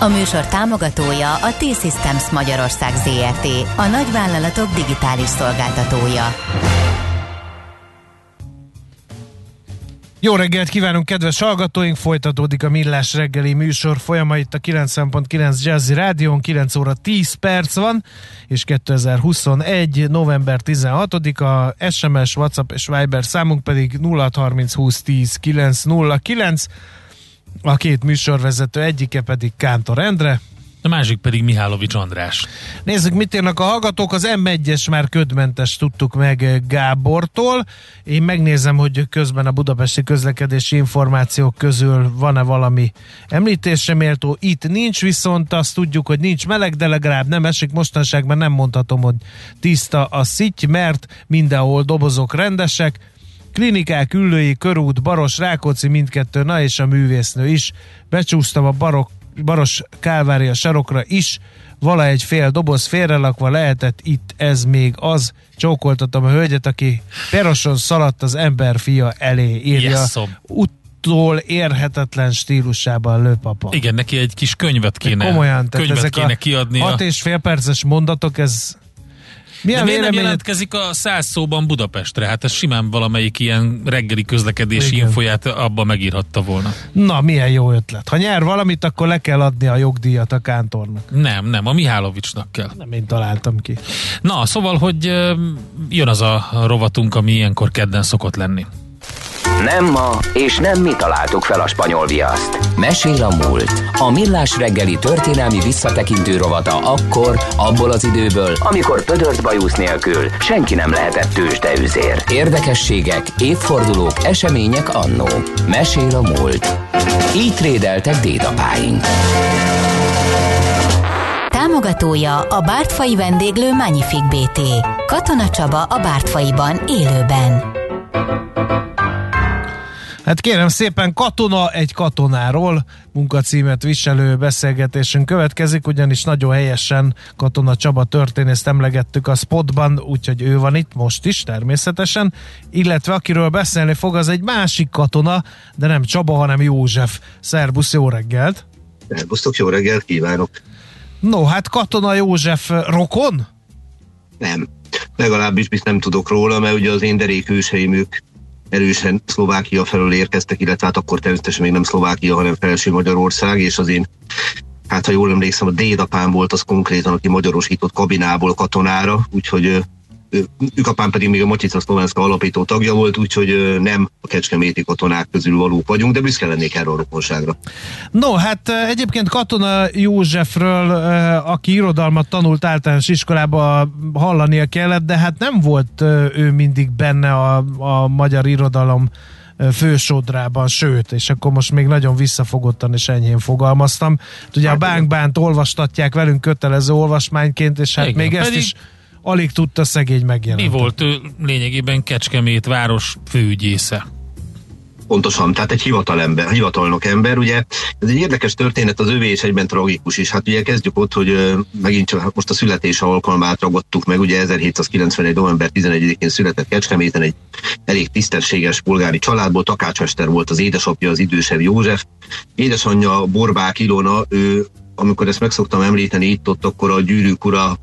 A műsor támogatója a T-Systems Magyarország ZRT, a nagyvállalatok digitális szolgáltatója. Jó reggelt kívánunk, kedves hallgatóink! Folytatódik a Millás reggeli műsor folyama itt a 90.9 Jazzy Rádion, 9 óra 10 perc van, és 2021. november 16-a SMS, WhatsApp és Viber számunk pedig 0630 20 10 909. A két műsorvezető egyike pedig Kántor Endre, a másik pedig Mihálovics András. Nézzük, mit írnak a hallgatók. Az M1-es már ködmentes tudtuk meg Gábortól. Én megnézem, hogy közben a budapesti közlekedési információk közül van-e valami említésre méltó. Itt nincs, viszont azt tudjuk, hogy nincs meleg, de legalább nem esik. Mostanságban nem mondhatom, hogy tiszta a szitty, mert mindenhol dobozok rendesek. Klinikák, Üllői, Körút, Baros, Rákóczi mindkettő, na és a művésznő is. Becsúsztam a barok Baros Kálvária sarokra is, vala egy fél doboz félrelakva lehetett itt ez még az. Csókoltatom a hölgyet, aki peroson szaladt az ember fia elé, írja. Yes, Tól érhetetlen stílusában lőpapa. Igen, neki egy kis könyvet kéne, komolyan, könyvet ezek kéne a kiadni. Hat és fél perces mondatok, ez milyen De miért nem jelentkezik a száz szóban Budapestre? Hát ez simán valamelyik ilyen reggeli közlekedési Igen. infolyát abba megírhatta volna. Na, milyen jó ötlet. Ha nyer valamit, akkor le kell adni a jogdíjat a kántornak. Nem, nem, a Mihálovicsnak kell. Nem én találtam ki. Na, szóval, hogy jön az a rovatunk, ami ilyenkor kedden szokott lenni. Nem ma, és nem mi találtuk fel a spanyol viaszt. Mesél a múlt. A millás reggeli történelmi visszatekintő rovata akkor, abból az időből, amikor pödört bajusz nélkül senki nem lehetett tőzsdeüzér. Érdekességek, évfordulók, események annó. Mesél a múlt. Így trédeltek dédapáink. Támogatója a Bártfai vendéglő Magnific BT. Katona Csaba a Bártfaiban élőben. Hát kérem szépen, katona egy katonáról munkacímet viselő beszélgetésünk következik, ugyanis nagyon helyesen Katona Csaba történészt emlegettük a spotban, úgyhogy ő van itt most is természetesen, illetve akiről beszélni fog, az egy másik katona, de nem Csaba, hanem József. Szerbusz, jó reggelt! Szerbusztok, jó reggelt kívánok! No, hát Katona József rokon? Nem. Legalábbis mit nem tudok róla, mert ugye az én derék őseim erősen Szlovákia felől érkeztek, illetve hát akkor természetesen még nem Szlovákia, hanem Felső Magyarország, és az én hát ha jól emlékszem, a dédapám volt az konkrétan, aki magyarosított kabinából katonára, úgyhogy ők apám pedig még a Matica Szlovenszka alapító tagja volt, úgyhogy nem a kecskeméti katonák közül valók vagyunk, de büszke lennék erre a rokonságra. No, hát egyébként Katona Józsefről, aki irodalmat tanult általános iskolába hallania kellett, de hát nem volt ő mindig benne a, a magyar irodalom fősodrában, sőt, és akkor most még nagyon visszafogottan és enyhén fogalmaztam. Ugye hát, a bánkbánt olvastatják velünk kötelező olvasmányként, és hát Igen, még ezt is alig tudta szegény megjelenni. Mi volt ő lényegében Kecskemét város főügyésze? Pontosan, tehát egy hivatalember, hivatalnok ember, ugye ez egy érdekes történet, az övé és egyben tragikus is. Hát ugye kezdjük ott, hogy megint csak hát most a születés alkalmát ragadtuk meg, ugye 1791. november 11-én született Kecskeméten egy elég tisztességes polgári családból, takácsmester volt az édesapja, az idősebb József. Édesanyja Borbák Ilona, ő amikor ezt meg szoktam említeni itt-ott, akkor a gyűrűk ura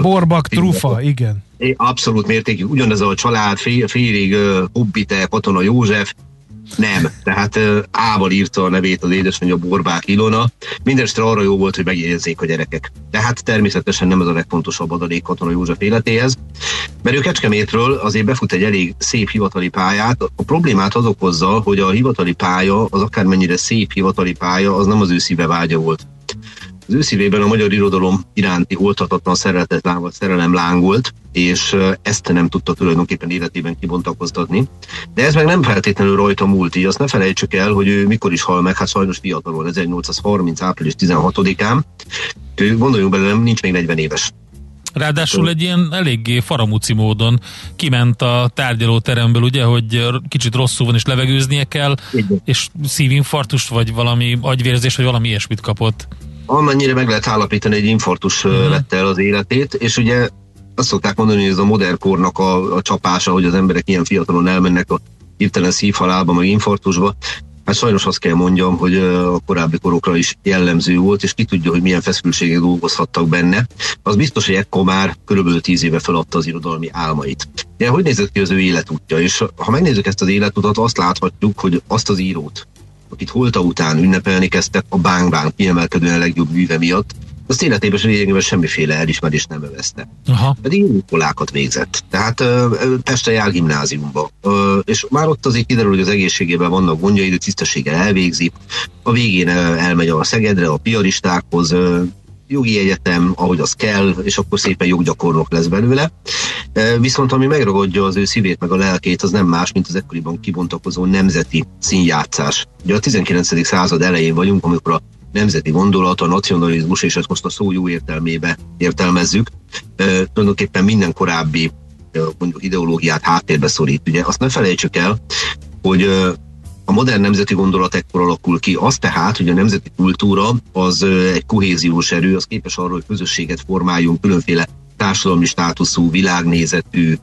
Borbak trufa, igen. Abszolút mértékig. Ugyanez a család, fél, félig Hobbite, Katona József, nem. Tehát Ával írta a nevét az édesanyja Borbák Ilona. Mindenesetre arra jó volt, hogy megjegyezzék a gyerekek. Tehát természetesen nem ez a legfontosabb adalék Katona József életéhez. Mert ő Kecskemétről azért befut egy elég szép hivatali pályát. A problémát az okozza, hogy a hivatali pálya, az akármennyire szép hivatali pálya, az nem az ő szíve vágya volt Az ő szívében a magyar irodalom iránti oltatatlan szeretet vagy szerelem lángolt, és ezt nem tudta tulajdonképpen életében kibontakoztatni. De ez meg nem feltétlenül rajta múlt, így azt ne felejtsük el, hogy ő mikor is hal meg, hát sajnos fiatalon, 1830. április 16-án. Gondoljunk bele, nem nincs még 40 éves. Ráadásul egy ilyen eléggé faramúci módon kiment a tárgyalóteremből, ugye, hogy kicsit rosszul van és levegőznie kell, és szívinfarktust, vagy valami agyvérzés, vagy valami ilyesmit kapott. Amennyire meg lehet állapítani, egy infarktus uh-huh. vette el az életét, és ugye azt szokták mondani, hogy ez a modern kornak a, a csapása, hogy az emberek ilyen fiatalon elmennek a hirtelen szívhalálba, meg infarktusba. Hát sajnos azt kell mondjam, hogy a korábbi korokra is jellemző volt, és ki tudja, hogy milyen feszültségek dolgozhattak benne. Az biztos, hogy ekkor már körülbelül tíz éve feladta az irodalmi álmait. De hogy nézett ki az ő életútja? És ha megnézzük ezt az életutat, azt láthatjuk, hogy azt az írót, akit holta után ünnepelni kezdtek a Bang Bang kiemelkedően legjobb műve miatt, azt életében lényegében semmiféle elismerést nem övezte. Aha. Pedig iskolákat végzett. Tehát Pestre jár gimnáziumba. És már ott azért kiderül, hogy az egészségében vannak gondjai, de tisztességgel elvégzi. A végén elmegy a Szegedre, a piaristákhoz, jogi egyetem, ahogy az kell, és akkor szépen joggyakornok lesz belőle. Viszont ami megragadja az ő szívét meg a lelkét, az nem más, mint az ekkoriban kibontakozó nemzeti színjátszás. Ugye a 19. század elején vagyunk, amikor a nemzeti gondolat, a nacionalizmus, és ezt most a szó jó értelmébe értelmezzük, e, tulajdonképpen minden korábbi mondjuk ideológiát háttérbe szorít. Ugye azt ne felejtsük el, hogy a modern nemzeti gondolat ekkor alakul ki. Az tehát, hogy a nemzeti kultúra az egy kohéziós erő, az képes arra, hogy közösséget formáljunk különféle társadalmi státuszú, világnézetű,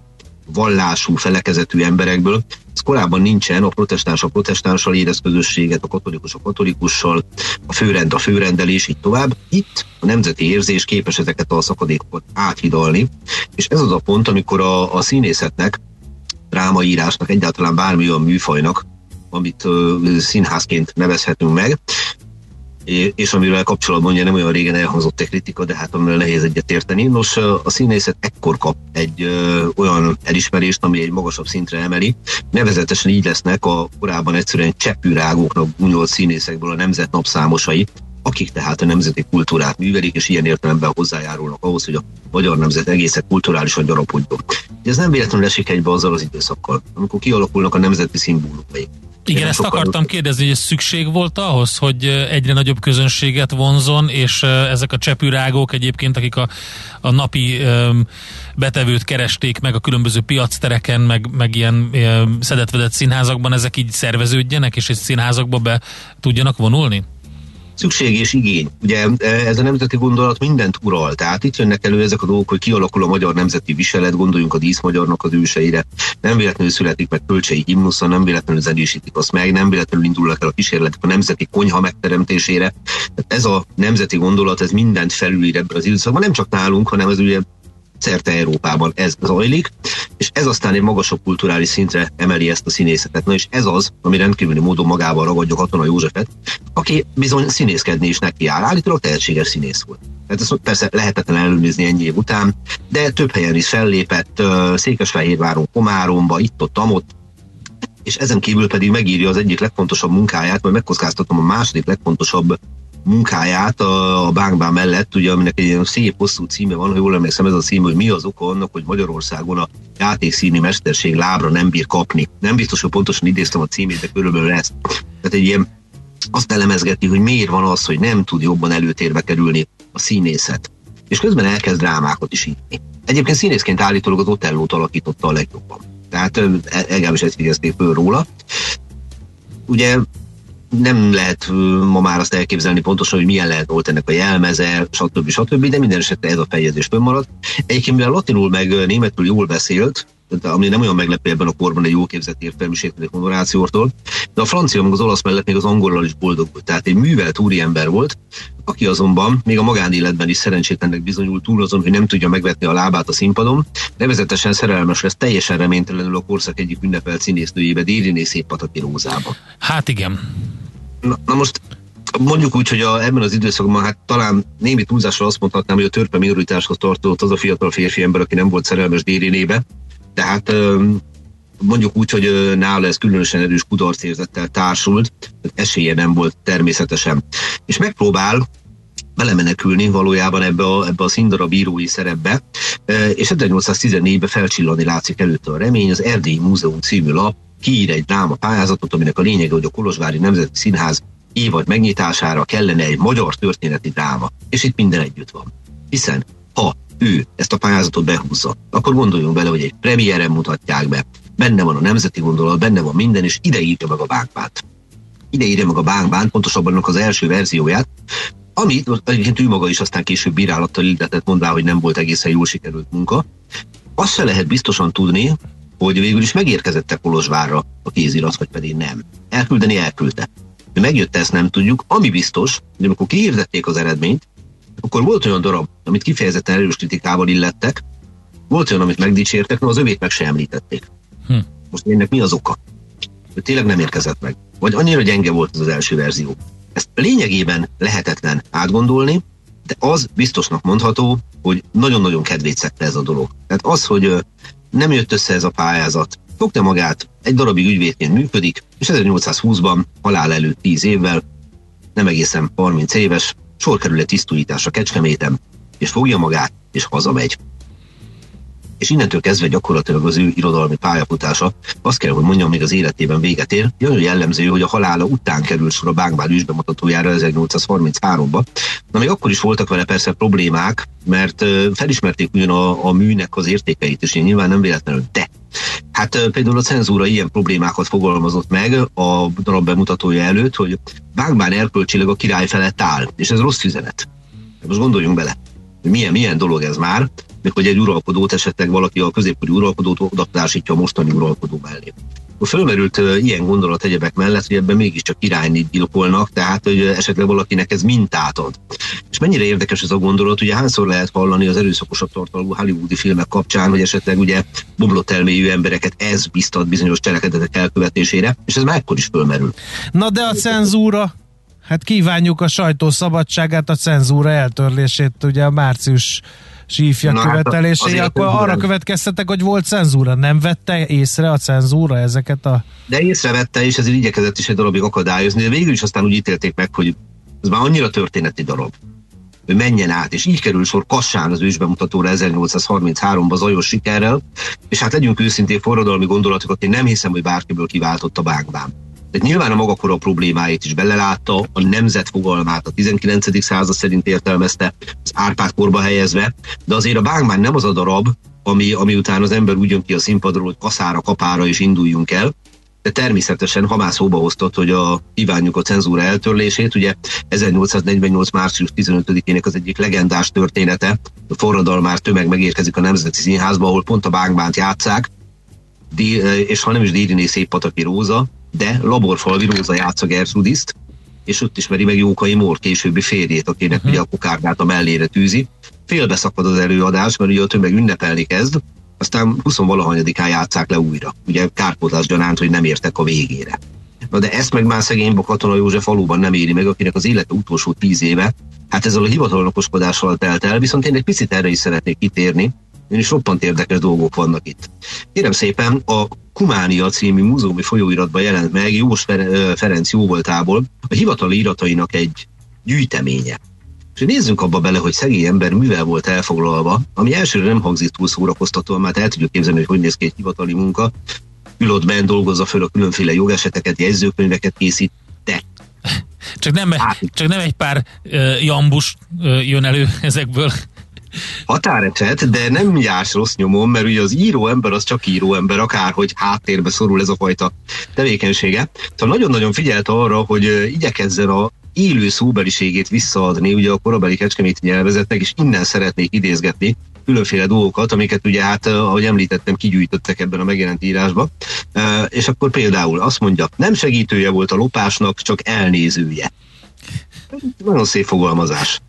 vallású, felekezetű emberekből. Ez korábban nincsen, a protestáns a protestánssal érez közösséget, a katolikus a katolikussal, a főrend a főrendelés, így tovább. Itt a nemzeti érzés képes ezeket a szakadékokat áthidalni, és ez az a pont, amikor a, a színészetnek, drámaírásnak, egyáltalán bármilyen műfajnak, amit színházként nevezhetünk meg, és amivel kapcsolatban ugye nem olyan régen elhangzott egy kritika, de hát amivel nehéz egyetérteni. Nos, a színészet ekkor kap egy ö, olyan elismerést, ami egy magasabb szintre emeli. Nevezetesen így lesznek a korábban egyszerűen cseppűrágóknak gúnyolt színészekből a nemzet napszámosai, akik tehát a nemzeti kultúrát művelik, és ilyen értelemben hozzájárulnak ahhoz, hogy a magyar nemzet egészen kulturálisan gyarapodjon. Ez nem véletlenül esik egybe azzal az időszakkal, amikor kialakulnak a nemzeti szimbólumai. Igen, ezt akartam kérdezni, hogy ez szükség volt ahhoz, hogy egyre nagyobb közönséget vonzon, és ezek a csepűrágók egyébként, akik a, a napi um, betevőt keresték meg a különböző piactereken, meg, meg ilyen um, szedetvedett színházakban, ezek így szerveződjenek, és egy színházakba be tudjanak vonulni? Szükség és igény. Ugye e, ez a nemzeti gondolat mindent ural, tehát itt jönnek elő ezek a dolgok, hogy kialakul a magyar nemzeti viselet, gondoljunk a díszmagyarnak az őseire. Nem véletlenül születik meg kölcsei himnusza, nem véletlenül zenésítik azt meg, nem véletlenül indulnak el a kísérletek a nemzeti konyha megteremtésére. Tehát ez a nemzeti gondolat, ez mindent felülír ebben az időszakban, nem csak nálunk, hanem ez ugye szerte Európában ez zajlik, és ez aztán egy magasabb kulturális szintre emeli ezt a színészetet. Na és ez az, ami rendkívüli módon magával ragadja Katona Józsefet, aki bizony színészkedni is neki áll. Állítólag tehetséges színész volt. Tehát ezt persze lehetetlen ellenőrizni ennyi év után, de több helyen is fellépett, Székesfehérváron, Komáromba, itt-ott, amott, és ezen kívül pedig megírja az egyik legfontosabb munkáját, vagy megkockáztatom a második legfontosabb munkáját a, a Bánkbán mellett, ugye, aminek egy ilyen szép hosszú címe van, ha jól emlékszem, ez a cím, hogy mi az oka annak, hogy Magyarországon a játékszíni mesterség lábra nem bír kapni. Nem biztos, hogy pontosan idéztem a címét, de körülbelül ezt. Tehát egy ilyen azt elemezgeti, hogy miért van az, hogy nem tud jobban előtérbe kerülni a színészet. És közben elkezd drámákat is írni. Egyébként színészként állítólag az Otellót alakította a legjobban. Tehát e- engem is ezt figyezték föl róla. Ugye nem lehet ma már azt elképzelni pontosan, hogy milyen lehet volt ennek a jelmeze, stb. stb., de minden esetre ez a fejezés fönnmaradt. Egyébként, mivel latinul meg németül jól beszélt, ami nem olyan meglepő ebben a korban egy jó képzett értelmiség, mint moderációtól, de a francia, meg az olasz mellett még az angolral is boldog volt. Tehát egy művelt úriember volt, aki azonban még a magánéletben is szerencsétlennek bizonyult túl azon, hogy nem tudja megvetni a lábát a színpadon, nevezetesen szerelmes lesz teljesen reménytelenül a korszak egyik ünnepelt színésznőjébe, Dériné szép Pataki Rózába. Hát igen. Na, na most mondjuk úgy, hogy a, ebben az időszakban hát talán némi túlzással azt mondhatnám, hogy a törpe minoritáshoz tartozott az a fiatal férfi ember, aki nem volt szerelmes Dérinébe. Tehát mondjuk úgy, hogy nála ez különösen erős kudarcérzettel társult, esélye nem volt természetesen. És megpróbál belemenekülni valójában ebbe a, ebbe a szindara bírói szerepbe, és 1814-ben felcsillani látszik előtte a remény, az Erdélyi Múzeum című lap kiír egy dráma pályázatot, aminek a lényege, hogy a Kolozsvári Nemzeti Színház évad megnyitására kellene egy magyar történeti dráma. És itt minden együtt van. Hiszen ha ő ezt a pályázatot behúzza, akkor gondoljunk bele, hogy egy premiéren mutatják be, benne van a nemzeti gondolat, benne van minden, és ide írja meg a bánkbát. Ide írja meg a bánkbán, pontosabban az első verzióját, amit egyébként ő maga is aztán később bírálattal illetett, mondvá, hogy nem volt egészen jól sikerült munka. Azt se lehet biztosan tudni, hogy végül is megérkezette Kolozsvárra a kézirat, vagy pedig nem. Elküldeni elküldte. Hogy megjött ezt nem tudjuk. Ami biztos, hogy amikor kihirdették az eredményt, akkor volt olyan darab, amit kifejezetten erős kritikával illettek, volt olyan, amit megdicsértek, de az övét meg se említették. Hm. Most ennek mi az oka? Hogy tényleg nem érkezett meg. Vagy annyira gyenge volt az az első verzió. Ezt lényegében lehetetlen átgondolni, de az biztosnak mondható, hogy nagyon-nagyon kedvét szedte ez a dolog. Tehát az, hogy nem jött össze ez a pályázat, fogta magát, egy darabig ügyvédként működik, és 1820-ban halál előtt 10 évvel, nem egészen 30 éves, sor kerül egy tisztújításra Kecskeméten, és fogja magát, és hazamegy és innentől kezdve gyakorlatilag az ő irodalmi pályafutása, azt kell, hogy mondjam, még az életében véget ér. Nagyon jellemző, hogy a halála után került sor a Bánkbár üsbemutatójára 1833-ba. Na még akkor is voltak vele persze problémák, mert felismerték ugyan a, a műnek az értékeit, és én nyilván nem véletlenül, de Hát például a cenzúra ilyen problémákat fogalmazott meg a darab bemutatója előtt, hogy Bánkbán erkölcsileg a király felett áll, és ez rossz üzenet. Most gondoljunk bele, milyen, milyen dolog ez már, meg hogy egy uralkodót esetleg valaki a középkori uralkodót odatársítja a mostani uralkodó mellé. Fölmerült ilyen gondolat egyebek mellett, hogy ebben mégiscsak királynit gyilkolnak, tehát hogy esetleg valakinek ez mintát ad. És mennyire érdekes ez a gondolat, ugye hányszor lehet hallani az erőszakosabb tartalmú hollywoodi filmek kapcsán, hogy esetleg ugye boblott elmélyű embereket ez biztat bizonyos cselekedetek elkövetésére, és ez már ekkor is fölmerül. Na de a cenzúra, hát kívánjuk a sajtó szabadságát, a cenzúra eltörlését, ugye a március sífja Na, követelésé, hát akkor arra következtetek, hogy volt cenzúra. Nem vette észre a cenzúra ezeket a... De észrevette, és ezért igyekezett is egy darabig akadályozni, de végül is aztán úgy ítélték meg, hogy ez már annyira történeti darab, hogy menjen át, és így kerül sor Kassán az ősbemutatóra 1833-ban zajos sikerrel, és hát legyünk őszintén forradalmi gondolatokat, én nem hiszem, hogy bárkiből kiváltott a bánkbán. Tehát nyilván a magakora problémáit is belelátta, a nemzet fogalmát a 19. század szerint értelmezte, az Árpád korba helyezve, de azért a bánkmán nem az a darab, ami, ami után az ember úgy jön ki a színpadról, hogy kaszára, kapára és induljunk el, de természetesen, ha már szóba hoztad, hogy a, kívánjuk a cenzúra eltörlését, ugye 1848. március 15-ének az egyik legendás története, a forradalmár tömeg megérkezik a Nemzeti Színházba, ahol pont a bánkbánt játszák, és ha nem is Dédiné Szép Pataki Róza, de Laborfalvi Róza játsza Gertrudiszt, és ott ismeri meg Jókai Mór későbbi férjét, akinek uh-huh. ugye a kokárdát a mellére tűzi. Félbeszakad az előadás, mert ugye a tömeg ünnepelni kezd, aztán 20 valahanyadikán játszák le újra. Ugye kárpótlás gyanánt, hogy nem értek a végére. Na de ezt meg már szegény Katona József valóban nem éri meg, akinek az élete utolsó tíz éve, hát ezzel a hivatalnokoskodással telt el, viszont én egy picit erre is szeretnék kitérni, is roppant érdekes dolgok vannak itt. Kérem szépen, a Kumánia című múzeumi folyóiratban jelent meg Jós Ferenc jóvoltából a hivatali iratainak egy gyűjteménye. És nézzünk abba bele, hogy szegény ember mivel volt elfoglalva, ami elsőre nem hangzik túl szórakoztatóan, mert el tudjuk képzelni, hogy hogy néz ki egy hivatali munka. Ül ott benn, dolgozza föl a különféle jogeseteket, jegyzőkönyveket készít, de csak nem, hát, csak nem egy pár uh, jambus uh, jön elő ezekből határeset, de nem jársz rossz nyomon, mert ugye az író ember az csak író ember, akárhogy háttérbe szorul ez a fajta tevékenysége. Szóval nagyon-nagyon figyelt arra, hogy igyekezzen a élő szóbeliségét visszaadni ugye a korabeli kecskeméti nyelvezetnek, és innen szeretnék idézgetni különféle dolgokat, amiket ugye hát, ahogy említettem, kigyűjtöttek ebben a megjelent írásba. És akkor például azt mondja, nem segítője volt a lopásnak, csak elnézője. Nagyon szép fogalmazás.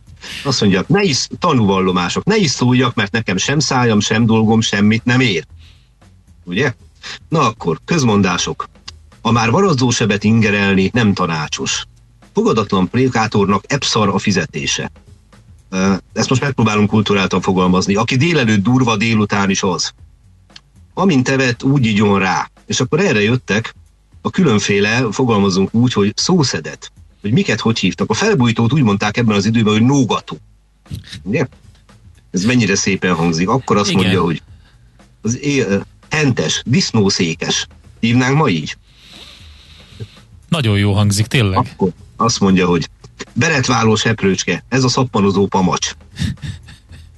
Azt mondja, ne is tanúvallomások, ne is szóljak, mert nekem sem szájam, sem dolgom, semmit nem ér. Ugye? Na akkor, közmondások. A már varazzó sebet ingerelni nem tanácsos. Fogadatlan prékátornak epszar a fizetése. Ezt most megpróbálunk kulturáltan fogalmazni. Aki délelőtt durva, délután is az. Amint tevet, úgy igyon rá. És akkor erre jöttek a különféle, fogalmazunk úgy, hogy szószedet hogy miket hogy hívtak. A felbújtót úgy mondták ebben az időben, hogy nógató. Ugye? Ez mennyire szépen hangzik. Akkor azt Igen. mondja, hogy az é- hentes, disznószékes. Hívnánk ma így? Nagyon jó hangzik, tényleg. Akkor azt mondja, hogy beretváló seprőcske, ez a szappanozó pamacs.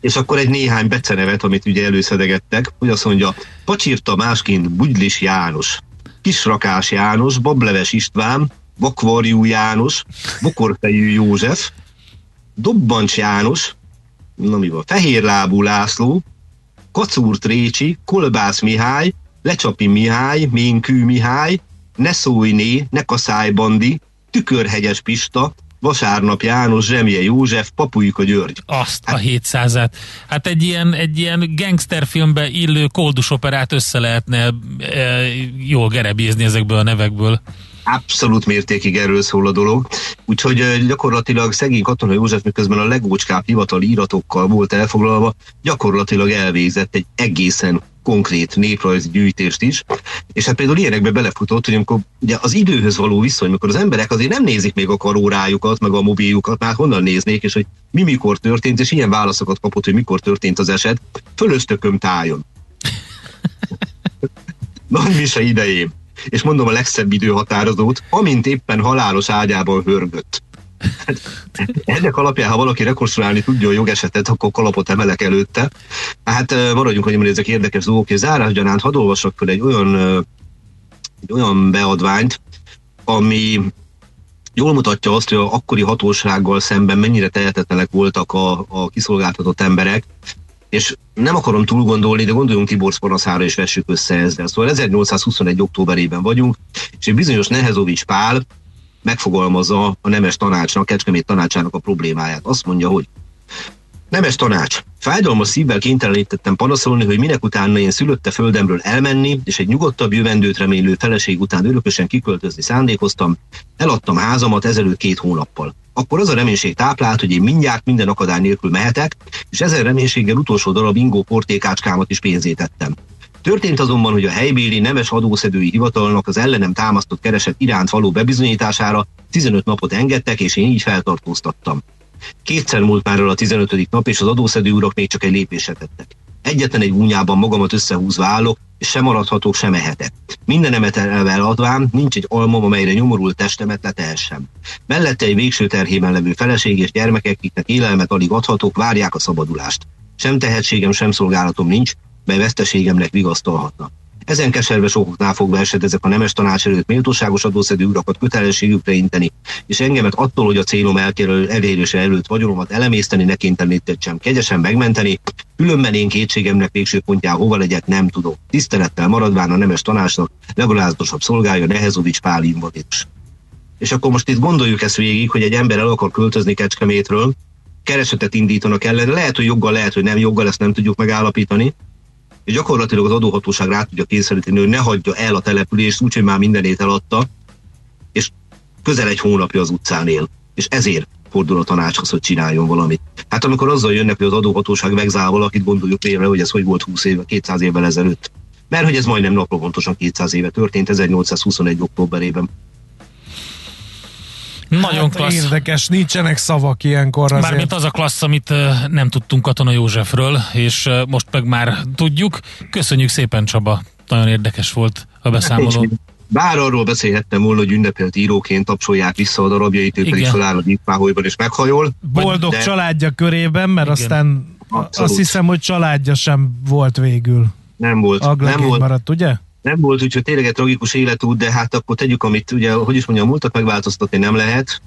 És akkor egy néhány becenevet, amit ugye előszedegettek, hogy azt mondja, pacsírta másként Budlis János, Kisrakás János, Bableves István, Vakvarjú János, Bokorfejű József, Dobbancs János, na mi van, Fehérlábú László, Kacúr Trécsi, Kolbász Mihály, Lecsapi Mihály, Ménkű Mihály, Ne szólj Ne kaszály Bandi, Tükörhegyes Pista, Vasárnap János, Zsemje József, Papuika György. Azt hát, a 700-et. Hát egy ilyen, egy ilyen gangsterfilmbe illő koldus operát össze lehetne e, jól gerebízni ezekből a nevekből. Abszolút mértékig erről szól a dolog. Úgyhogy gyakorlatilag szegény Katona József, miközben a legócskább hivatali iratokkal volt elfoglalva, gyakorlatilag elvégzett egy egészen konkrét néprajzi gyűjtést is, és hát például ilyenekbe belefutott, hogy amikor ugye az időhöz való viszony, amikor az emberek azért nem nézik még a karórájukat, meg a mobiljukat, már honnan néznék, és hogy mi mikor történt, és ilyen válaszokat kapott, hogy mikor történt az eset, fölöztököm tájon. Nagy mise idején. És mondom a legszebb időhatározót, amint éppen halálos ágyában hörgött. Ennek alapján, ha valaki rekonstruálni tudja a jogesetet, akkor kalapot emelek előtte. Hát maradjunk, hogy ezek érdekes dolgok, és zárásgyanánt hadd olvasok fel egy olyan, egy olyan beadványt, ami jól mutatja azt, hogy a akkori hatósággal szemben mennyire tehetetlenek voltak a, a kiszolgáltatott emberek, és nem akarom túl gondolni, de gondoljunk Tibor panaszára és vessük össze ezzel. Szóval 1821. októberében vagyunk, és egy bizonyos Nehezovics Pál megfogalmazza a nemes tanácsnak, Kecskemét tanácsának a problémáját. Azt mondja, hogy Nemes tanács. Fájdalmas szívvel kénytelenítettem panaszolni, hogy minek utána én szülötte földemről elmenni, és egy nyugodtabb jövendőt remélő feleség után örökösen kiköltözni szándékoztam, eladtam házamat ezelőtt két hónappal. Akkor az a reménység táplált, hogy én mindjárt minden akadály nélkül mehetek, és ezen reménységgel utolsó darab ingó portékácskámat is pénzétettem. Történt azonban, hogy a helybéli nemes adószedői hivatalnak az ellenem támasztott kereset iránt való bebizonyítására 15 napot engedtek, és én így feltartóztattam. Kétszer múlt már el a 15. nap, és az adószedő urak még csak egy lépésre tettek. Egyetlen egy gúnyában magamat összehúzva állok, és sem maradhatok, sem ehetek. Mindenemet elvel adván, nincs egy almom, amelyre nyomorult testemet letehessem. Mellette egy végső terhében levő feleség és gyermekek, akiknek élelmet alig adhatok, várják a szabadulást. Sem tehetségem, sem szolgálatom nincs, mely veszteségemnek vigasztalhatna. Ezen keserves okoknál fogva esett ezek a nemes tanács előtt méltóságos adószedő urakat kötelességükre inteni, és engemet attól, hogy a célom elérése előtt vagyonomat elemészteni, ne sem kegyesen megmenteni, különben én kétségemnek végső pontján hova legyek, nem tudok. Tisztelettel maradván a nemes tanácsnak legalábbatosabb szolgálja Nehezovics Pál invalidus. És akkor most itt gondoljuk ezt végig, hogy egy ember el akar költözni Kecskemétről, keresetet indítanak ellene, lehet, hogy joggal, lehet, hogy nem joggal, ezt nem tudjuk megállapítani, és gyakorlatilag az adóhatóság rá tudja kényszeríteni, hogy ne hagyja el a települést, úgyhogy már mindenét eladta, és közel egy hónapja az utcán él. És ezért fordul a tanácshoz, hogy csináljon valamit. Hát amikor azzal jönnek, hogy az adóhatóság megzál valakit, gondoljuk félre, hogy ez hogy volt 20 éve, 200 évvel ezelőtt. Mert hogy ez majdnem napra pontosan 200 éve történt, 1821. októberében. Nagyon hát klassz. Érdekes, nincsenek szavak ilyenkor azért. Mármint az a klassz, amit nem tudtunk Katona Józsefről, és most meg már tudjuk. Köszönjük szépen Csaba, nagyon érdekes volt a beszámoló. Bár arról beszélhettem volna, hogy ünnepelt íróként tapsolják vissza a darabjait, ő pedig feláll a díjpáholyban és meghajol. Boldog de... családja körében, mert Igen. aztán Abszolút. azt hiszem, hogy családja sem volt végül. Nem volt. Aglegény nem volt. maradt, ugye? Nem volt, úgyhogy tényleg egy tragikus életút, de hát akkor tegyük, amit ugye, hogy is mondjam, a múltat megváltoztatni nem lehet,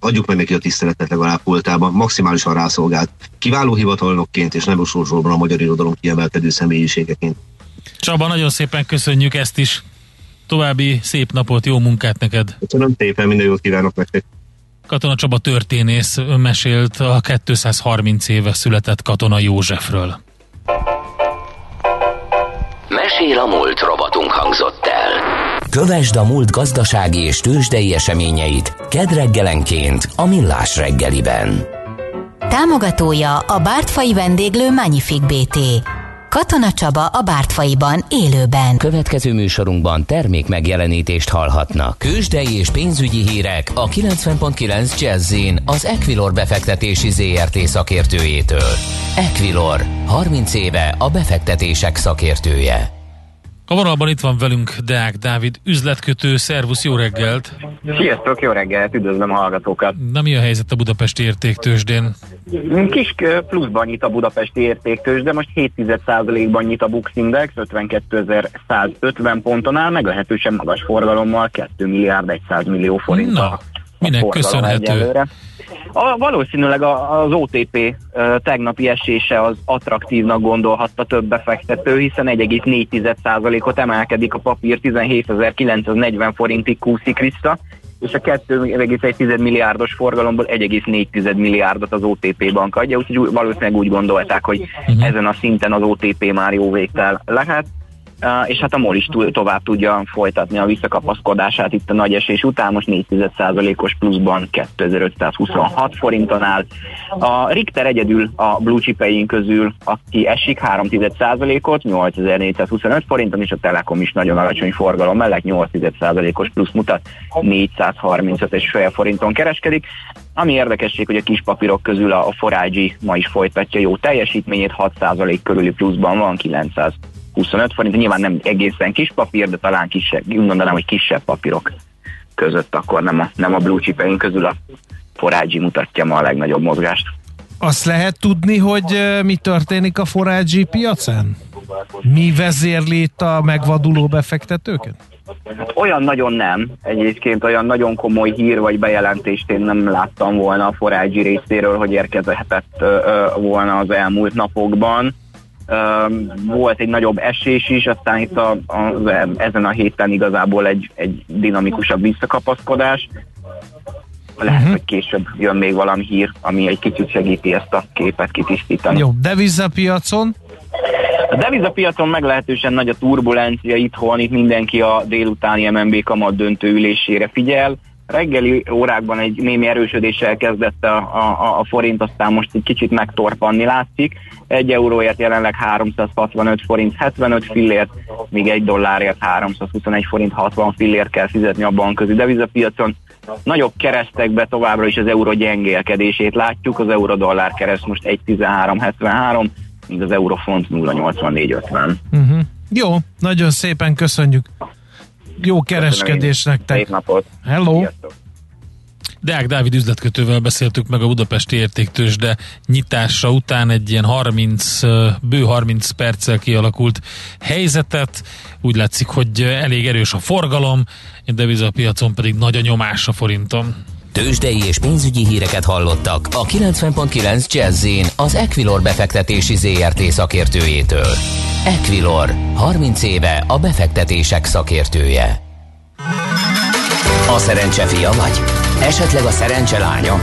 adjuk meg neki a tiszteletet legalább voltában, maximálisan rászolgált. Kiváló hivatalnokként és nem sorsolban a magyar irodalom kiemelkedő személyiségeként. Csaba, nagyon szépen köszönjük ezt is. További szép napot, jó munkát neked. Köszönöm szépen, minden jót kívánok nektek. Katona Csaba történész mesélt a 230 éve született Katona Józsefről. Mesél a múlt robotunk hangzott el. Kövesd a múlt gazdasági és tőzsdei eseményeit kedreggelenként a Millás reggeliben. Támogatója a Bártfai vendéglő Magnific BT. Katona Csaba a Bártfaiban élőben. Következő műsorunkban termék megjelenítést hallhatnak. Kősdei és pénzügyi hírek a 90.9 Jazzin az Equilor befektetési ZRT szakértőjétől. Equilor, 30 éve a befektetések szakértője. A vonalban itt van velünk Deák Dávid, üzletkötő, szervusz, jó reggelt! Sziasztok, jó reggelt, üdvözlöm a hallgatókat! Na mi a helyzet a budapesti értéktősdén? Kis pluszban nyit a budapesti értéktős, de most 7%-ban nyit a Bux Index, 52.150 ponton áll, meglehetősen magas forgalommal, 2 milliárd 100 millió forint. Na, minek köszönhető? Egyelőre. A, valószínűleg az OTP tegnapi esése az attraktívnak gondolhatta több befektető, hiszen 1,4%-ot emelkedik a papír, 17.940 forintig kúszik vissza, és a 2,1 milliárdos forgalomból 1,4 milliárdot az OTP bank adja, úgyhogy valószínűleg úgy gondolták, hogy uh-huh. ezen a szinten az OTP már jó végtel lehet és hát a MOL is tovább tudja folytatni a visszakapaszkodását itt a nagy esés után, most 4%-os pluszban 2526 forinton áll. A Richter egyedül a blue chipeink közül, aki esik 3%-ot, 8425 forinton, és a Telekom is nagyon alacsony forgalom mellett 8%-os plusz mutat, 435,5 forinton kereskedik. Ami érdekesség, hogy a kis papírok közül a Forágyi ma is folytatja jó teljesítményét, 6% körüli pluszban van, 900 25 forint, nyilván nem egészen kis papír, de talán kisebb, úgy mondanám, hogy kisebb papírok között, akkor nem a, nem a blue chipeink közül a forágyi mutatja ma a legnagyobb mozgást. Azt lehet tudni, hogy mi történik a forágyi piacán? Mi vezérli itt a megvaduló befektetőket? Hát olyan nagyon nem. Egyébként olyan nagyon komoly hír vagy bejelentést én nem láttam volna a forágyi részéről, hogy érkezhetett volna az elmúlt napokban volt egy nagyobb esés is, aztán itt a, a, ezen a héten igazából egy, egy dinamikusabb visszakapaszkodás. Lehet, uh-huh. hogy később jön még valami hír, ami egy kicsit segíti ezt a képet kitisztítani. Jó, devizapiacon? A devizapiacon meglehetősen nagy a turbulencia itthon, itt mindenki a délutáni MNB kamat döntő ülésére figyel reggeli órákban egy némi erősödéssel kezdett a, a, a forint, aztán most egy kicsit megtorpanni látszik. Egy euróért jelenleg 365 forint 75 fillért, míg egy dollárért 321 forint 60 fillért kell fizetni a bankközi devizapiacon. Nagyobb keresztekbe továbbra is az euró gyengélkedését látjuk, az euró-dollár kereszt most 1.13.73, míg az eurofont 0.84.50. Uh-huh. Jó, nagyon szépen köszönjük. Jó kereskedés nektek. Szép napot. Hello. Sziasztok. Deák Dávid üzletkötővel beszéltük meg a budapesti értéktős, de nyitása után egy ilyen 30, bő 30 perccel kialakult helyzetet. Úgy látszik, hogy elég erős a forgalom, a devizapiacon pedig nagy a nyomás a forinton. Tőzsdei és pénzügyi híreket hallottak a 90.9 jazz az Equilor befektetési ZRT szakértőjétől. Equilor, 30 éve a befektetések szakértője. A szerencse fia vagy? Esetleg a szerencse lánya?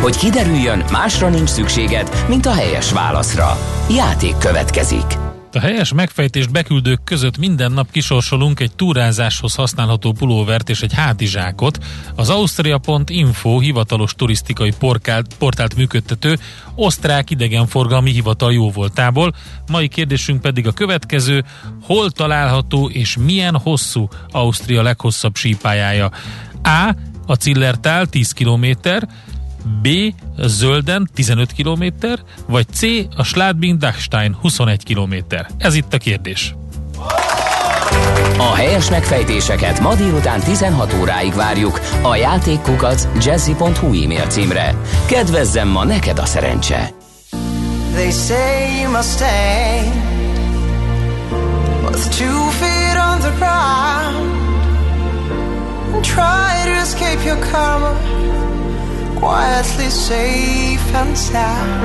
Hogy kiderüljön, másra nincs szükséged, mint a helyes válaszra. Játék következik. A helyes megfejtést beküldők között minden nap kisorsolunk egy túrázáshoz használható pulóvert és egy hátizsákot. Az Austria.info hivatalos turisztikai portált, portált működtető osztrák idegenforgalmi hivatal jóvoltából. Mai kérdésünk pedig a következő, hol található és milyen hosszú Ausztria leghosszabb sípájája? A. A Cillertál 10 kilométer, B. Zölden 15 km, vagy C. A Schladming Dachstein 21 km. Ez itt a kérdés. A helyes megfejtéseket ma délután 16 óráig várjuk a játékkukac jazzy.hu e-mail címre. Kedvezzem ma neked a szerencse! They say you must stay With two feet on the ground And try to escape your karma quietly safe and sound.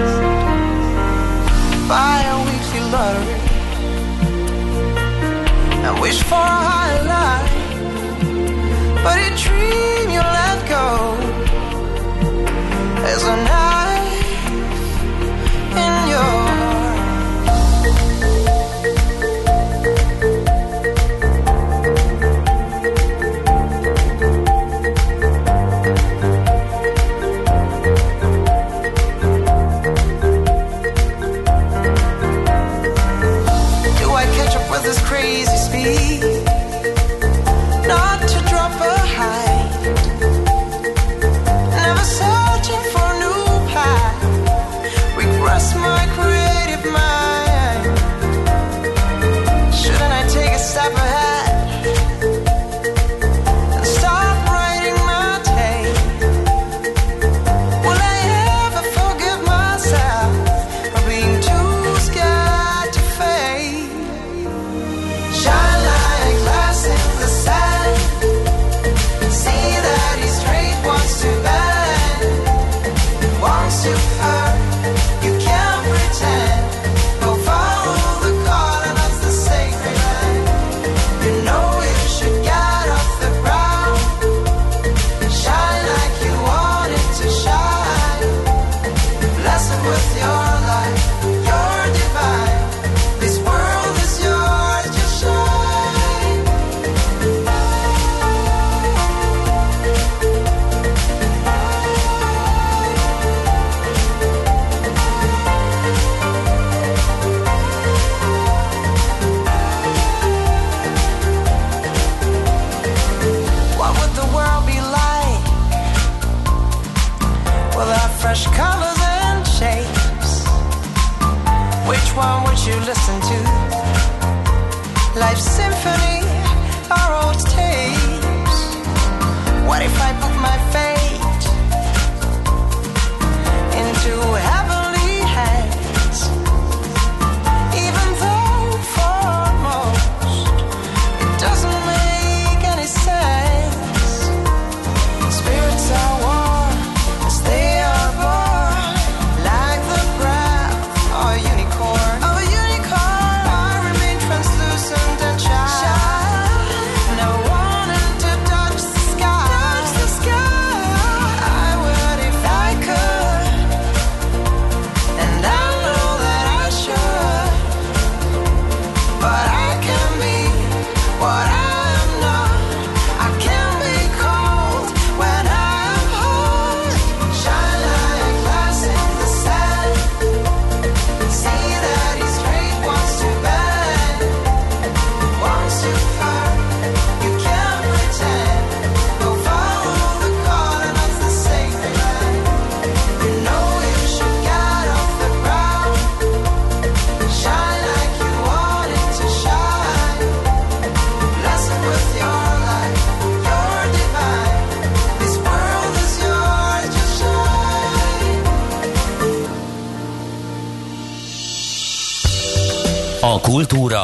Buy a weekly lottery and wish for a higher life. But a dream you let go is a knife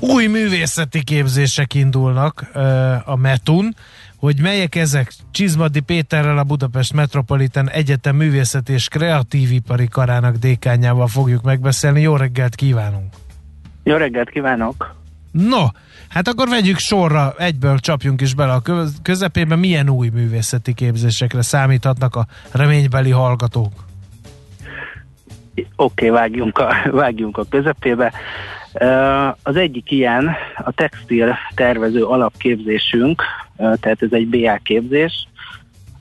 új művészeti képzések indulnak a METUN, hogy melyek ezek Csizmadi Péterrel a Budapest Metropolitan Egyetem Művészeti és Kreatívipari Karának dékányával fogjuk megbeszélni. Jó reggelt kívánunk! Jó reggelt kívánok! No, hát akkor vegyük sorra, egyből csapjunk is bele a közepébe. Milyen új művészeti képzésekre számíthatnak a reménybeli hallgatók? Oké, okay, vágjunk, a, vágjunk a közepébe. Az egyik ilyen a textil tervező alapképzésünk, tehát ez egy BA képzés,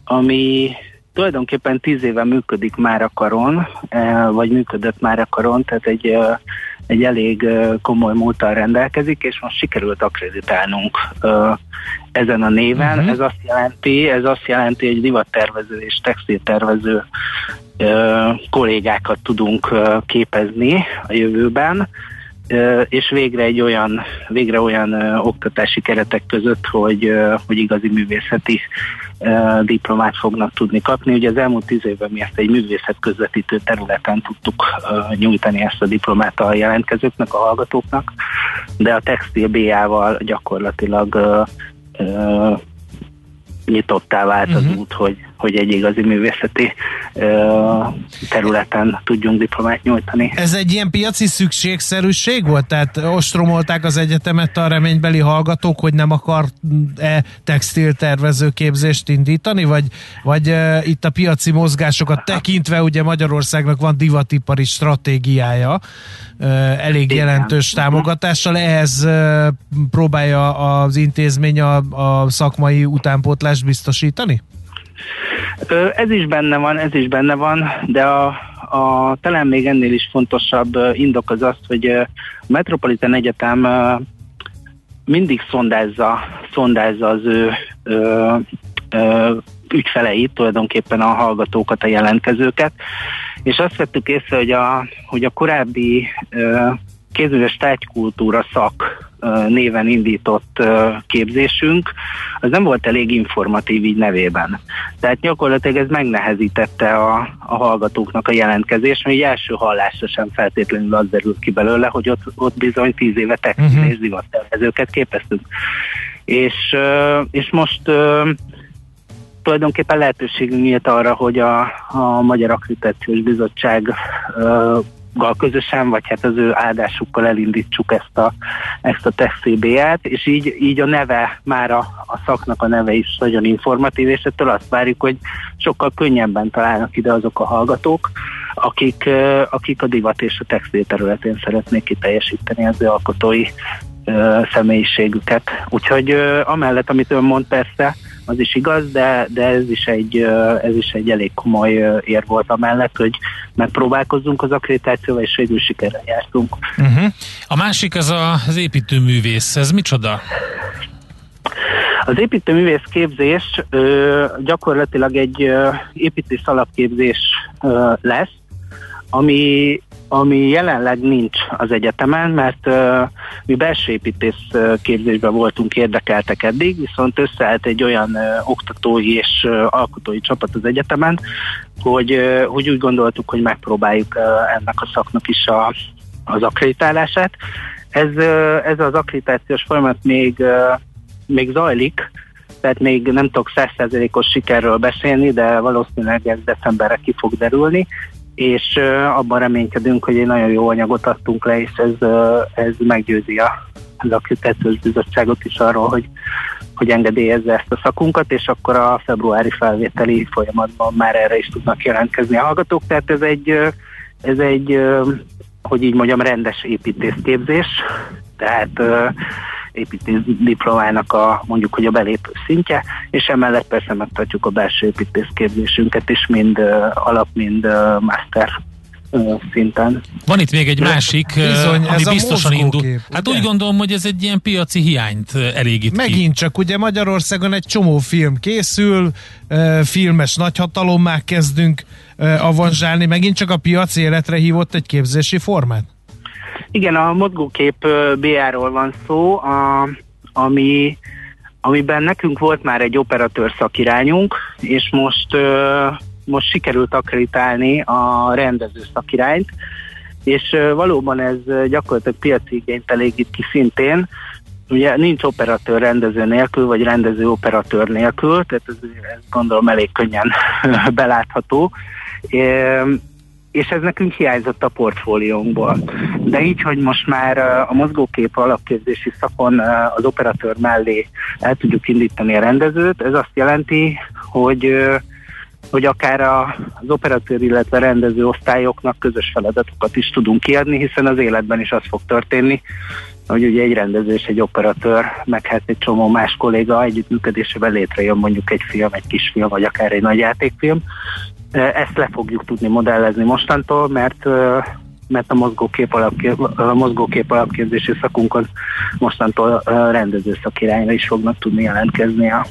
ami tulajdonképpen tíz éve működik már a karon, vagy működött már a karon, tehát egy, egy elég komoly múltal rendelkezik, és most sikerült akreditálnunk ezen a néven. Uh-huh. Ez azt jelenti, ez azt jelenti, hogy divattervező és textiltervező kollégákat tudunk képezni a jövőben, és végre egy olyan, végre olyan oktatási keretek között, hogy, hogy igazi művészeti diplomát fognak tudni kapni. Ugye az elmúlt tíz évben mi ezt egy művészet közvetítő területen tudtuk nyújtani ezt a diplomát a jelentkezőknek, a hallgatóknak, de a textil BA-val gyakorlatilag nyitottá vált az uh-huh. út, hogy, hogy egy igazi művészeti területen tudjunk diplomát nyújtani. Ez egy ilyen piaci szükségszerűség volt? Tehát ostromolták az egyetemet a reménybeli hallgatók, hogy nem akar-e textiltervező képzést indítani, vagy, vagy itt a piaci mozgásokat tekintve, ugye Magyarországnak van divatipari stratégiája, elég Igen. jelentős mhm. támogatással, ehhez próbálja az intézmény a, a szakmai utánpótlást biztosítani? Ez is benne van, ez is benne van, de a, a talán még ennél is fontosabb indok az az, hogy a Metropolitan Egyetem mindig szondázza, szondázza az ő ö, ö, ügyfeleit, tulajdonképpen a hallgatókat, a jelentkezőket, és azt vettük észre, hogy a, hogy a korábbi ö, kézműves tárgykultúra szak néven indított képzésünk, az nem volt elég informatív így nevében. Tehát gyakorlatilag ez megnehezítette a, a hallgatóknak a jelentkezést, mert első hallásra sem feltétlenül az derült ki belőle, hogy ott, ott bizony tíz éve textil uh-huh. és divattervezőket képeztünk. És, és most tulajdonképpen lehetőségünk nyílt arra, hogy a, a Magyar Akkreditációs Bizottság közösen, vagy hát az ő áldásukkal elindítsuk ezt a, ezt a TechCBA-t, és így, így a neve, már a, a szaknak a neve is nagyon informatív, és ettől azt várjuk, hogy sokkal könnyebben találnak ide azok a hallgatók, akik, akik a divat és a textil területén szeretnék kiteljesíteni az ő alkotói személyiségüket. Úgyhogy amellett, amit ön mond persze, az is igaz, de, de ez, is egy, ez is egy elég komoly ér volt amellett, hogy megpróbálkozzunk az akkreditációval, és végül sikerrel jártunk. Uh-huh. A másik az az építőművész, ez micsoda? Az építőművész képzés ö, gyakorlatilag egy ö, építész alapképzés ö, lesz, ami ami jelenleg nincs az egyetemen, mert uh, mi belső építész képzésben voltunk érdekeltek eddig, viszont összeállt egy olyan uh, oktatói és uh, alkotói csapat az egyetemen, hogy, uh, hogy úgy gondoltuk, hogy megpróbáljuk uh, ennek a szaknak is a, az akreditálását. Ez, uh, ez az akkreditációs folyamat még, uh, még zajlik, tehát még nem tudok százszerzelékos sikerről beszélni, de valószínűleg ez decemberre ki fog derülni, és abban reménykedünk, hogy egy nagyon jó anyagot adtunk le, és ez, ez meggyőzi a, az akkreditációs bizottságot is arról, hogy, hogy engedélyezze ezt a szakunkat, és akkor a februári felvételi folyamatban már erre is tudnak jelentkezni a hallgatók. Tehát ez egy, ez egy hogy így mondjam, rendes építészképzés, tehát építész diplomának a mondjuk, hogy a belépő szintje, és emellett persze megtartjuk a belső építészképzésünket is, mind uh, alap, mind uh, master szinten. Van itt még egy másik, Bizony, ami biztosan indul. Hát ugye? úgy gondolom, hogy ez egy ilyen piaci hiányt elégít Megint ki. csak, ugye Magyarországon egy csomó film készül, filmes nagyhatalommá kezdünk avanzsálni, megint csak a piaci életre hívott egy képzési formát? Igen, a mozgókép BR-ról van szó, a, ami, amiben nekünk volt már egy operatőr szakirányunk, és most, most sikerült akreditálni a rendező szakirányt, és valóban ez gyakorlatilag piaci igényt elégít ki szintén, ugye nincs operatőr rendező nélkül, vagy rendező operatőr nélkül, tehát ez, ez gondolom elég könnyen belátható és ez nekünk hiányzott a portfóliónkból. De így, hogy most már a mozgókép alapképzési szakon az operatőr mellé el tudjuk indítani a rendezőt, ez azt jelenti, hogy hogy akár az operatőr, illetve rendező osztályoknak közös feladatokat is tudunk kiadni, hiszen az életben is az fog történni, hogy ugye egy rendező és egy operatőr, meg hát egy csomó más kolléga együttműködésében létrejön mondjuk egy film, egy kisfilm, vagy akár egy nagy játékfilm, ezt le fogjuk tudni modellezni mostantól, mert mert a mozgókép, alapkép, a mozgókép alapképzési szakunkon mostantól rendező szakirányra is fognak tudni jelentkezni a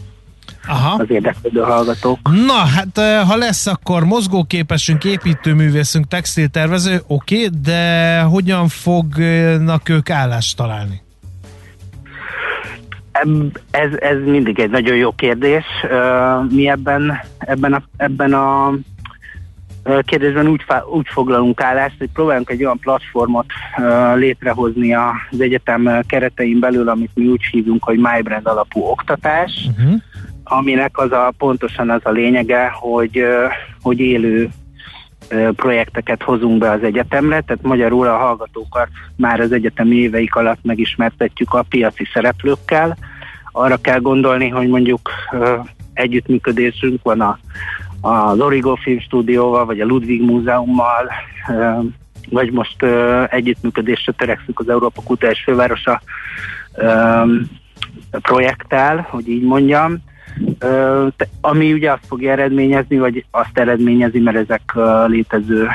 Aha. az érdeklődő hallgatók. Na, hát ha lesz akkor mozgóképesünk, építőművészünk, textiltervező, oké, okay, de hogyan fognak ők állást találni? Ez, ez mindig egy nagyon jó kérdés. Mi ebben, ebben a, ebben a kérdésben úgy, úgy foglalunk állást, hogy próbálunk egy olyan platformot létrehozni az egyetem keretein belül, amit mi úgy hívunk, hogy MyBrand alapú oktatás, uh-huh. aminek az a pontosan az a lényege, hogy, hogy élő projekteket hozunk be az egyetemre, tehát magyarul a hallgatókat már az egyetemi éveik alatt megismertetjük a piaci szereplőkkel. Arra kell gondolni, hogy mondjuk együttműködésünk van a, az Origo Film Stúdióval, vagy a Ludwig Múzeummal, vagy most együttműködésre törekszünk az Európa Kultúrás Fővárosa projekttel, hogy így mondjam, ami ugye azt fogja eredményezni, vagy azt eredményezi, mert ezek létező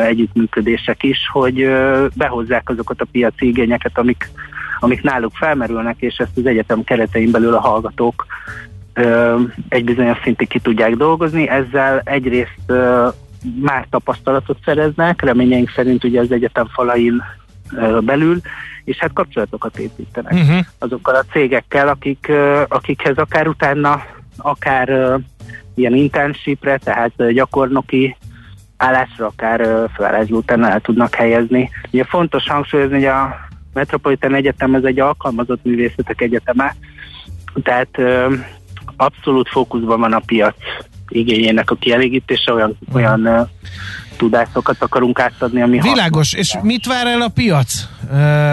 együttműködések is, hogy behozzák azokat a piaci igényeket, amik, amik náluk felmerülnek, és ezt az egyetem keretein belül a hallgatók egy bizonyos szintig ki tudják dolgozni. Ezzel egyrészt már tapasztalatot szereznek, reményeink szerint ugye az egyetem falain belül, és hát kapcsolatokat építenek uh-huh. azokkal a cégekkel, akik, akikhez akár utána, akár ilyen internshipre, tehát gyakornoki állásra, akár felállásba utána el tudnak helyezni. Ugye fontos hangsúlyozni, hogy a Metropolitan Egyetem ez egy alkalmazott művészetek egyeteme, tehát abszolút fókuszban van a piac igényének a kielégítése, olyan, olyan tudásokat akarunk átadni, ami Világos, és mit vár el a piac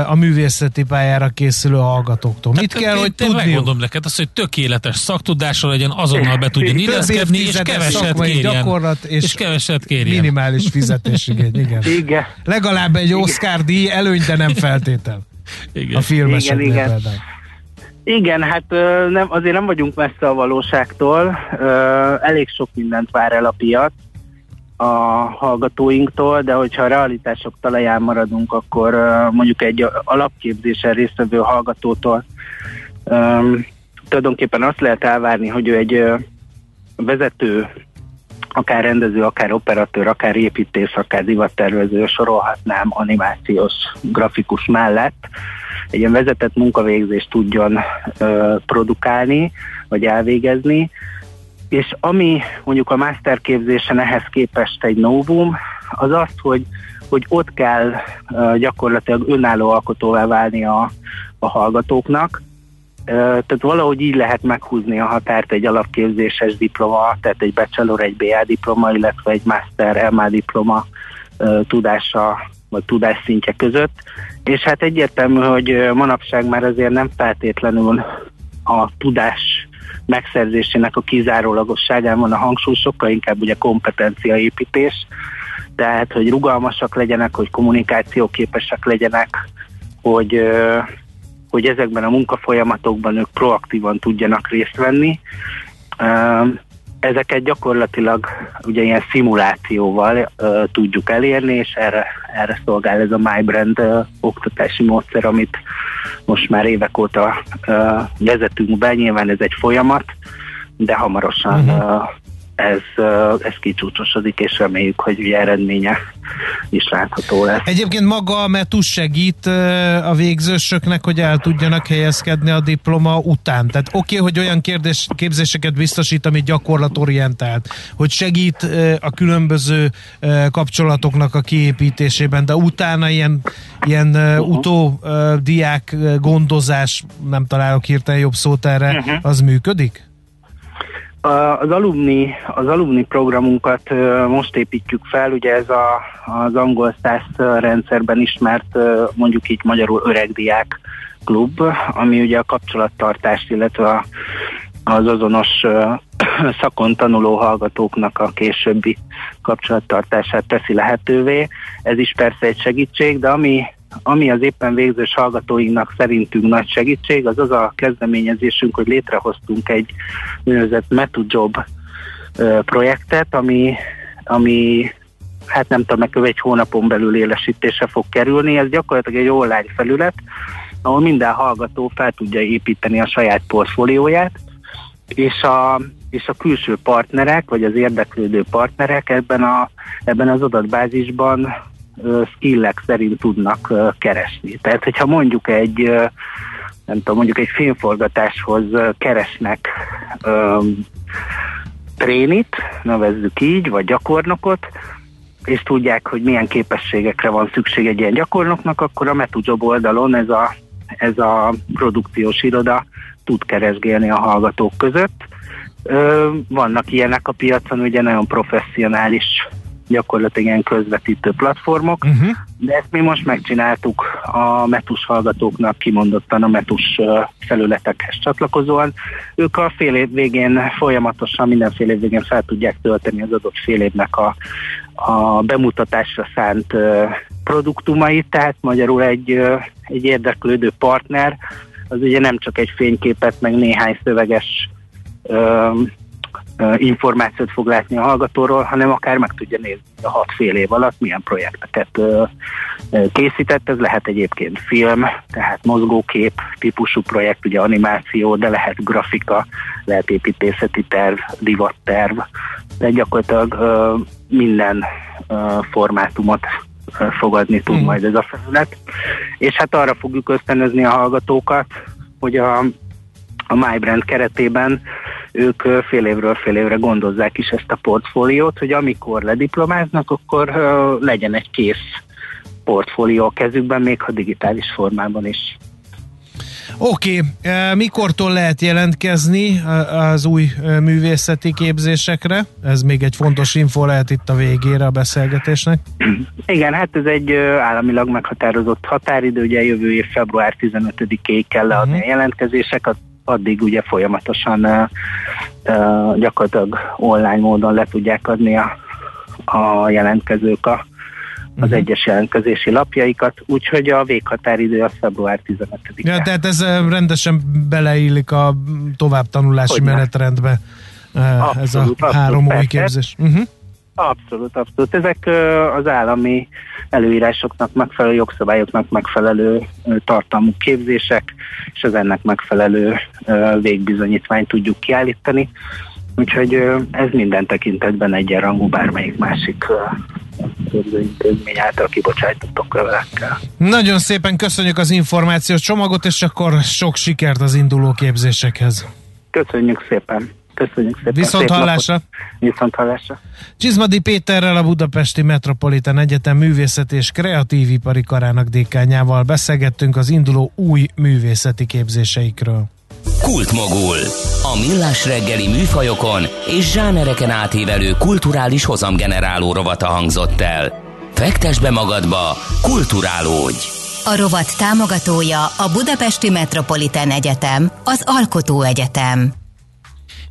a művészeti pályára készülő hallgatóktól? Mit Tehát kell, hogy tudni? Megmondom neked azt, hogy tökéletes szaktudásra legyen, azonnal be tudjon illeszkedni, és keveset kérjen. Gyakorlat és, és keveset kérjen. Minimális fizetésigény, igen. igen. Legalább egy Oscar díj előny, de nem feltétel. Igen. A filmeseknél igen, igen. például. Igen, hát nem, azért nem vagyunk messze a valóságtól. Elég sok mindent vár el a piac a hallgatóinktól, de hogyha a realitások talaján maradunk, akkor mondjuk egy alapképzésen résztvevő hallgatótól tulajdonképpen azt lehet elvárni, hogy ő egy vezető, akár rendező, akár operatőr, akár építész, akár divattervező, sorolhatnám animációs grafikus mellett, egy ilyen vezetett munkavégzést tudjon ö, produkálni, vagy elvégezni, és ami mondjuk a masterképzésen ehhez képest egy novum, az az, hogy, hogy ott kell gyakorlatilag önálló alkotóvá válni a, a hallgatóknak, tehát valahogy így lehet meghúzni a határt egy alapképzéses diploma, tehát egy bachelor, egy BA diploma, illetve egy master MA diploma tudása vagy tudásszintje között, és hát egyértelmű, hogy manapság már azért nem feltétlenül a tudás megszerzésének a kizárólagosságán van a hangsúly, sokkal inkább ugye kompetenciaépítés, tehát hogy rugalmasak legyenek, hogy kommunikációképesek legyenek, hogy, hogy ezekben a munkafolyamatokban ők proaktívan tudjanak részt venni ezeket gyakorlatilag ugye ilyen szimulációval uh, tudjuk elérni, és erre, erre szolgál ez a MyBrand uh, oktatási módszer, amit most már évek óta uh, vezetünk be, nyilván ez egy folyamat, de hamarosan uh-huh. uh, ez, ez kicsúcsosodik, és reméljük, hogy ugye eredménye is látható lesz. Egyébként maga a METUS segít a végzősöknek, hogy el tudjanak helyezkedni a diploma után. Tehát oké, okay, hogy olyan kérdés, képzéseket biztosít, ami gyakorlatorientált, hogy segít a különböző kapcsolatoknak a kiépítésében, de utána ilyen, ilyen uh-huh. utó diák gondozás, nem találok hirtelen jobb szót erre, uh-huh. az működik? Az alumni, az alumni programunkat most építjük fel, ugye ez a, az angol száz rendszerben ismert, mondjuk így magyarul öregdiák klub, ami ugye a kapcsolattartást, illetve a, az azonos szakon tanuló hallgatóknak a későbbi kapcsolattartását teszi lehetővé. Ez is persze egy segítség, de ami ami az éppen végzős hallgatóinknak szerintünk nagy segítség, az az a kezdeményezésünk, hogy létrehoztunk egy úgynevezett MetuJob projektet, ami, ami hát nem tudom, meg egy hónapon belül élesítése fog kerülni. Ez gyakorlatilag egy online felület, ahol minden hallgató fel tudja építeni a saját portfólióját, és a, és a külső partnerek, vagy az érdeklődő partnerek ebben, a, ebben az adatbázisban skillek szerint tudnak keresni. Tehát, hogyha mondjuk egy nem tudom, mondjuk egy filmforgatáshoz keresnek um, trénit, nevezzük így, vagy gyakornokot, és tudják, hogy milyen képességekre van szükség egy ilyen gyakornoknak, akkor a MetuJob oldalon ez a, ez a produkciós iroda tud keresgélni a hallgatók között. Vannak ilyenek a piacon, ugye nagyon professzionális gyakorlatilag ilyen közvetítő platformok, uh-huh. de ezt mi most megcsináltuk a metus hallgatóknak kimondottan a metus felületekhez csatlakozóan. Ők a fél év végén folyamatosan, minden fél év végén fel tudják tölteni az adott fél évnek a, a bemutatásra szánt produktumait, tehát magyarul egy, egy érdeklődő partner, az ugye nem csak egy fényképet, meg néhány szöveges információt fog látni a hallgatóról, hanem akár meg tudja nézni a hat fél év alatt milyen projekteket készített. Ez lehet egyébként film, tehát mozgókép típusú projekt, ugye animáció, de lehet grafika, lehet építészeti terv, divatterv, de gyakorlatilag minden formátumot fogadni tud mm. majd ez a felület. És hát arra fogjuk ösztönözni a hallgatókat, hogy a, a MyBrand keretében ők fél évről fél évre gondozzák is ezt a portfóliót, hogy amikor lediplomáznak, akkor legyen egy kész portfólió a kezükben, még ha digitális formában is. Oké, okay. mikortól lehet jelentkezni az új művészeti képzésekre? Ez még egy fontos info lehet itt a végére a beszélgetésnek. Igen, hát ez egy államilag meghatározott határidő, ugye jövő év február 15-ig kell leadni uh-huh. a jelentkezéseket, addig ugye folyamatosan uh, gyakorlatilag online módon le tudják adni a, a jelentkezők a, az uh-huh. egyes jelentkezési lapjaikat, úgyhogy a véghatáridő a február 15 Ja, tehát ez rendesen beleillik a továbbtanulási Hogyne. menetrendbe abszolút, ez a abszolút, három új képzés. Uh-huh. Abszolút, abszolút. Ezek az állami előírásoknak megfelelő, jogszabályoknak megfelelő tartalmú képzések, és az ennek megfelelő végbizonyítványt tudjuk kiállítani. Úgyhogy ez minden tekintetben egyenrangú bármelyik másik intézmény által kibocsájtottok kövelekkel. Nagyon szépen köszönjük az információs csomagot, és akkor sok sikert az induló képzésekhez. Köszönjük szépen! Köszönjük szépen. Viszont hallásra. Viszont hallásra. Csizmadi Péterrel a Budapesti Metropolitan Egyetem művészeti és kreatív ipari karának dékányával beszélgettünk az induló új művészeti képzéseikről. Kultmogul. A millás reggeli műfajokon és zsánereken átívelő kulturális hozamgeneráló rovata hangzott el. Fektes be magadba, kulturálódj! A rovat támogatója a Budapesti Metropolitan Egyetem, az Alkotó Egyetem.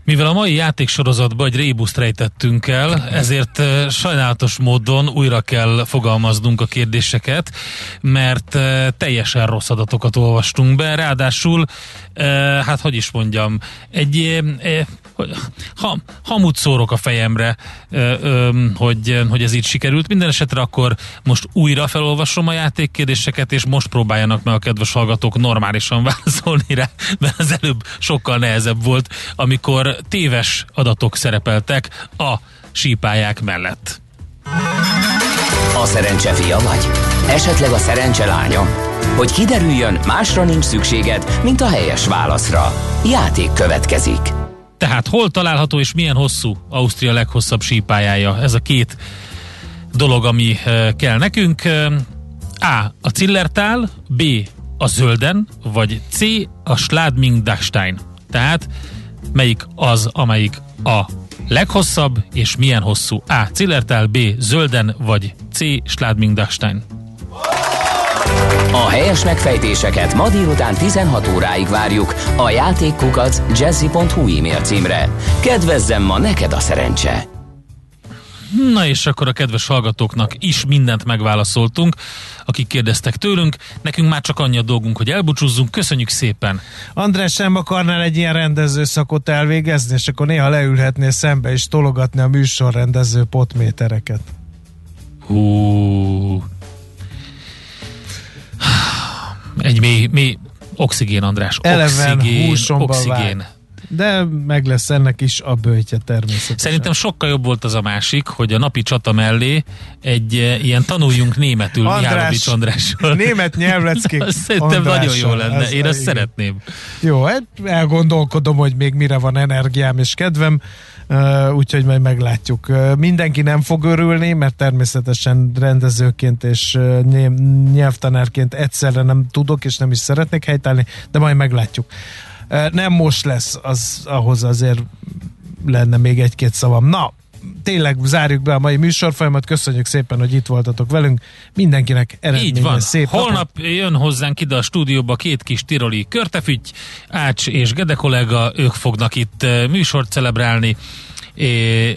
Mivel a mai játéksorozatban egy rébuszt rejtettünk el, ezért eh, sajnálatos módon újra kell fogalmaznunk a kérdéseket, mert eh, teljesen rossz adatokat olvastunk be, ráadásul, eh, hát hogy is mondjam, egy ha, hamut szórok a fejemre, hogy, hogy ez így sikerült. Minden esetre akkor most újra felolvasom a játékkérdéseket, és most próbáljanak meg a kedves hallgatók normálisan válaszolni rá, mert az előbb sokkal nehezebb volt, amikor téves adatok szerepeltek a sípályák mellett. A szerencse fia vagy? Esetleg a szerencse lánya? Hogy kiderüljön, másra nincs szükséged, mint a helyes válaszra. Játék következik. Tehát hol található és milyen hosszú Ausztria leghosszabb sípályája? Ez a két dolog, ami kell nekünk. A. A Zillertal, B. A Zölden, vagy C. A Schladming Dachstein. Tehát melyik az, amelyik a leghosszabb, és milyen hosszú? A. Zillertal, B. Zölden, vagy C. Schladming Dachstein. A helyes megfejtéseket ma délután 16 óráig várjuk a játékkukac jazzy.hu e-mail címre. Kedvezzem ma neked a szerencse! Na és akkor a kedves hallgatóknak is mindent megválaszoltunk, akik kérdeztek tőlünk. Nekünk már csak annyi a dolgunk, hogy elbúcsúzzunk. Köszönjük szépen! András, sem akarnál egy ilyen rendezőszakot elvégezni, és akkor néha leülhetnél szembe és tologatni a műsorrendező potmétereket. Hú, egy mély, mély oxigén, András. Eleven oxigén, oxigén. De meg lesz ennek is a bőtje természetesen. Szerintem sokkal jobb volt az a másik, hogy a napi csata mellé egy e, ilyen tanuljunk németül András, Andrással. Német nyelvleckék Szerintem nagyon jó lenne, ez, én ezt igen. szeretném. Jó, hát elgondolkodom, hogy még mire van energiám és kedvem, úgyhogy majd meglátjuk. Mindenki nem fog örülni, mert természetesen rendezőként és nyelvtanárként egyszerre nem tudok és nem is szeretnék helytállni, de majd meglátjuk. Nem most lesz, az ahhoz azért lenne még egy-két szavam. Na, tényleg zárjuk be a mai műsorfolyamat. Köszönjük szépen, hogy itt voltatok velünk. Mindenkinek eredményes Így van. szép Holnap napot. jön hozzánk ide a stúdióba két kis tiroli körtefügy, Ács és Gede kollega, ők fognak itt műsort celebrálni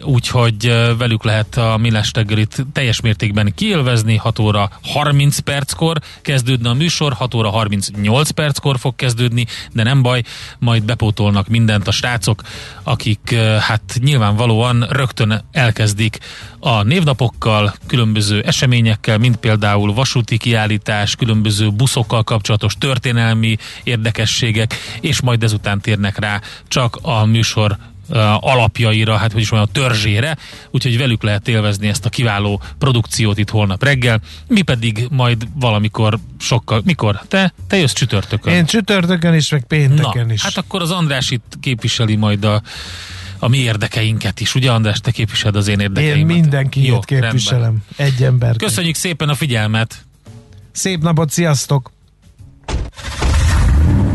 úgyhogy velük lehet a Millás reggelit teljes mértékben kiélvezni, 6 óra 30 perckor kezdődne a műsor, 6 óra 38 perckor fog kezdődni, de nem baj, majd bepótolnak mindent a srácok, akik hát nyilvánvalóan rögtön elkezdik a névnapokkal, különböző eseményekkel, mint például vasúti kiállítás, különböző buszokkal kapcsolatos történelmi érdekességek, és majd ezután térnek rá csak a műsor alapjaira, hát hogy is mondjam, a törzsére, úgyhogy velük lehet élvezni ezt a kiváló produkciót itt holnap reggel. Mi pedig majd valamikor sokkal, mikor? Te, te jössz csütörtökön. Én csütörtökön is, meg pénteken Na, is. Hát akkor az András itt képviseli majd a a mi érdekeinket is. Ugye András, te képviseled az én érdekeimet? Én mindenki Jó, képviselem. Rendben. Egy ember. Köszönjük szépen a figyelmet! Szép napot, sziasztok!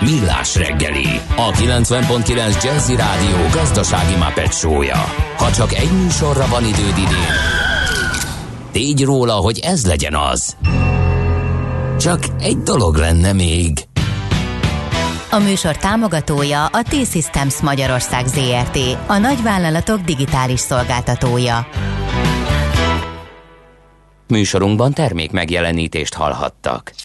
Millás reggeli, a 90.9 Jazzy Rádió gazdasági mapetsója. Ha csak egy műsorra van időd idén, tégy róla, hogy ez legyen az. Csak egy dolog lenne még. A műsor támogatója a T-Systems Magyarország ZRT, a nagyvállalatok digitális szolgáltatója. Műsorunkban termék megjelenítést hallhattak.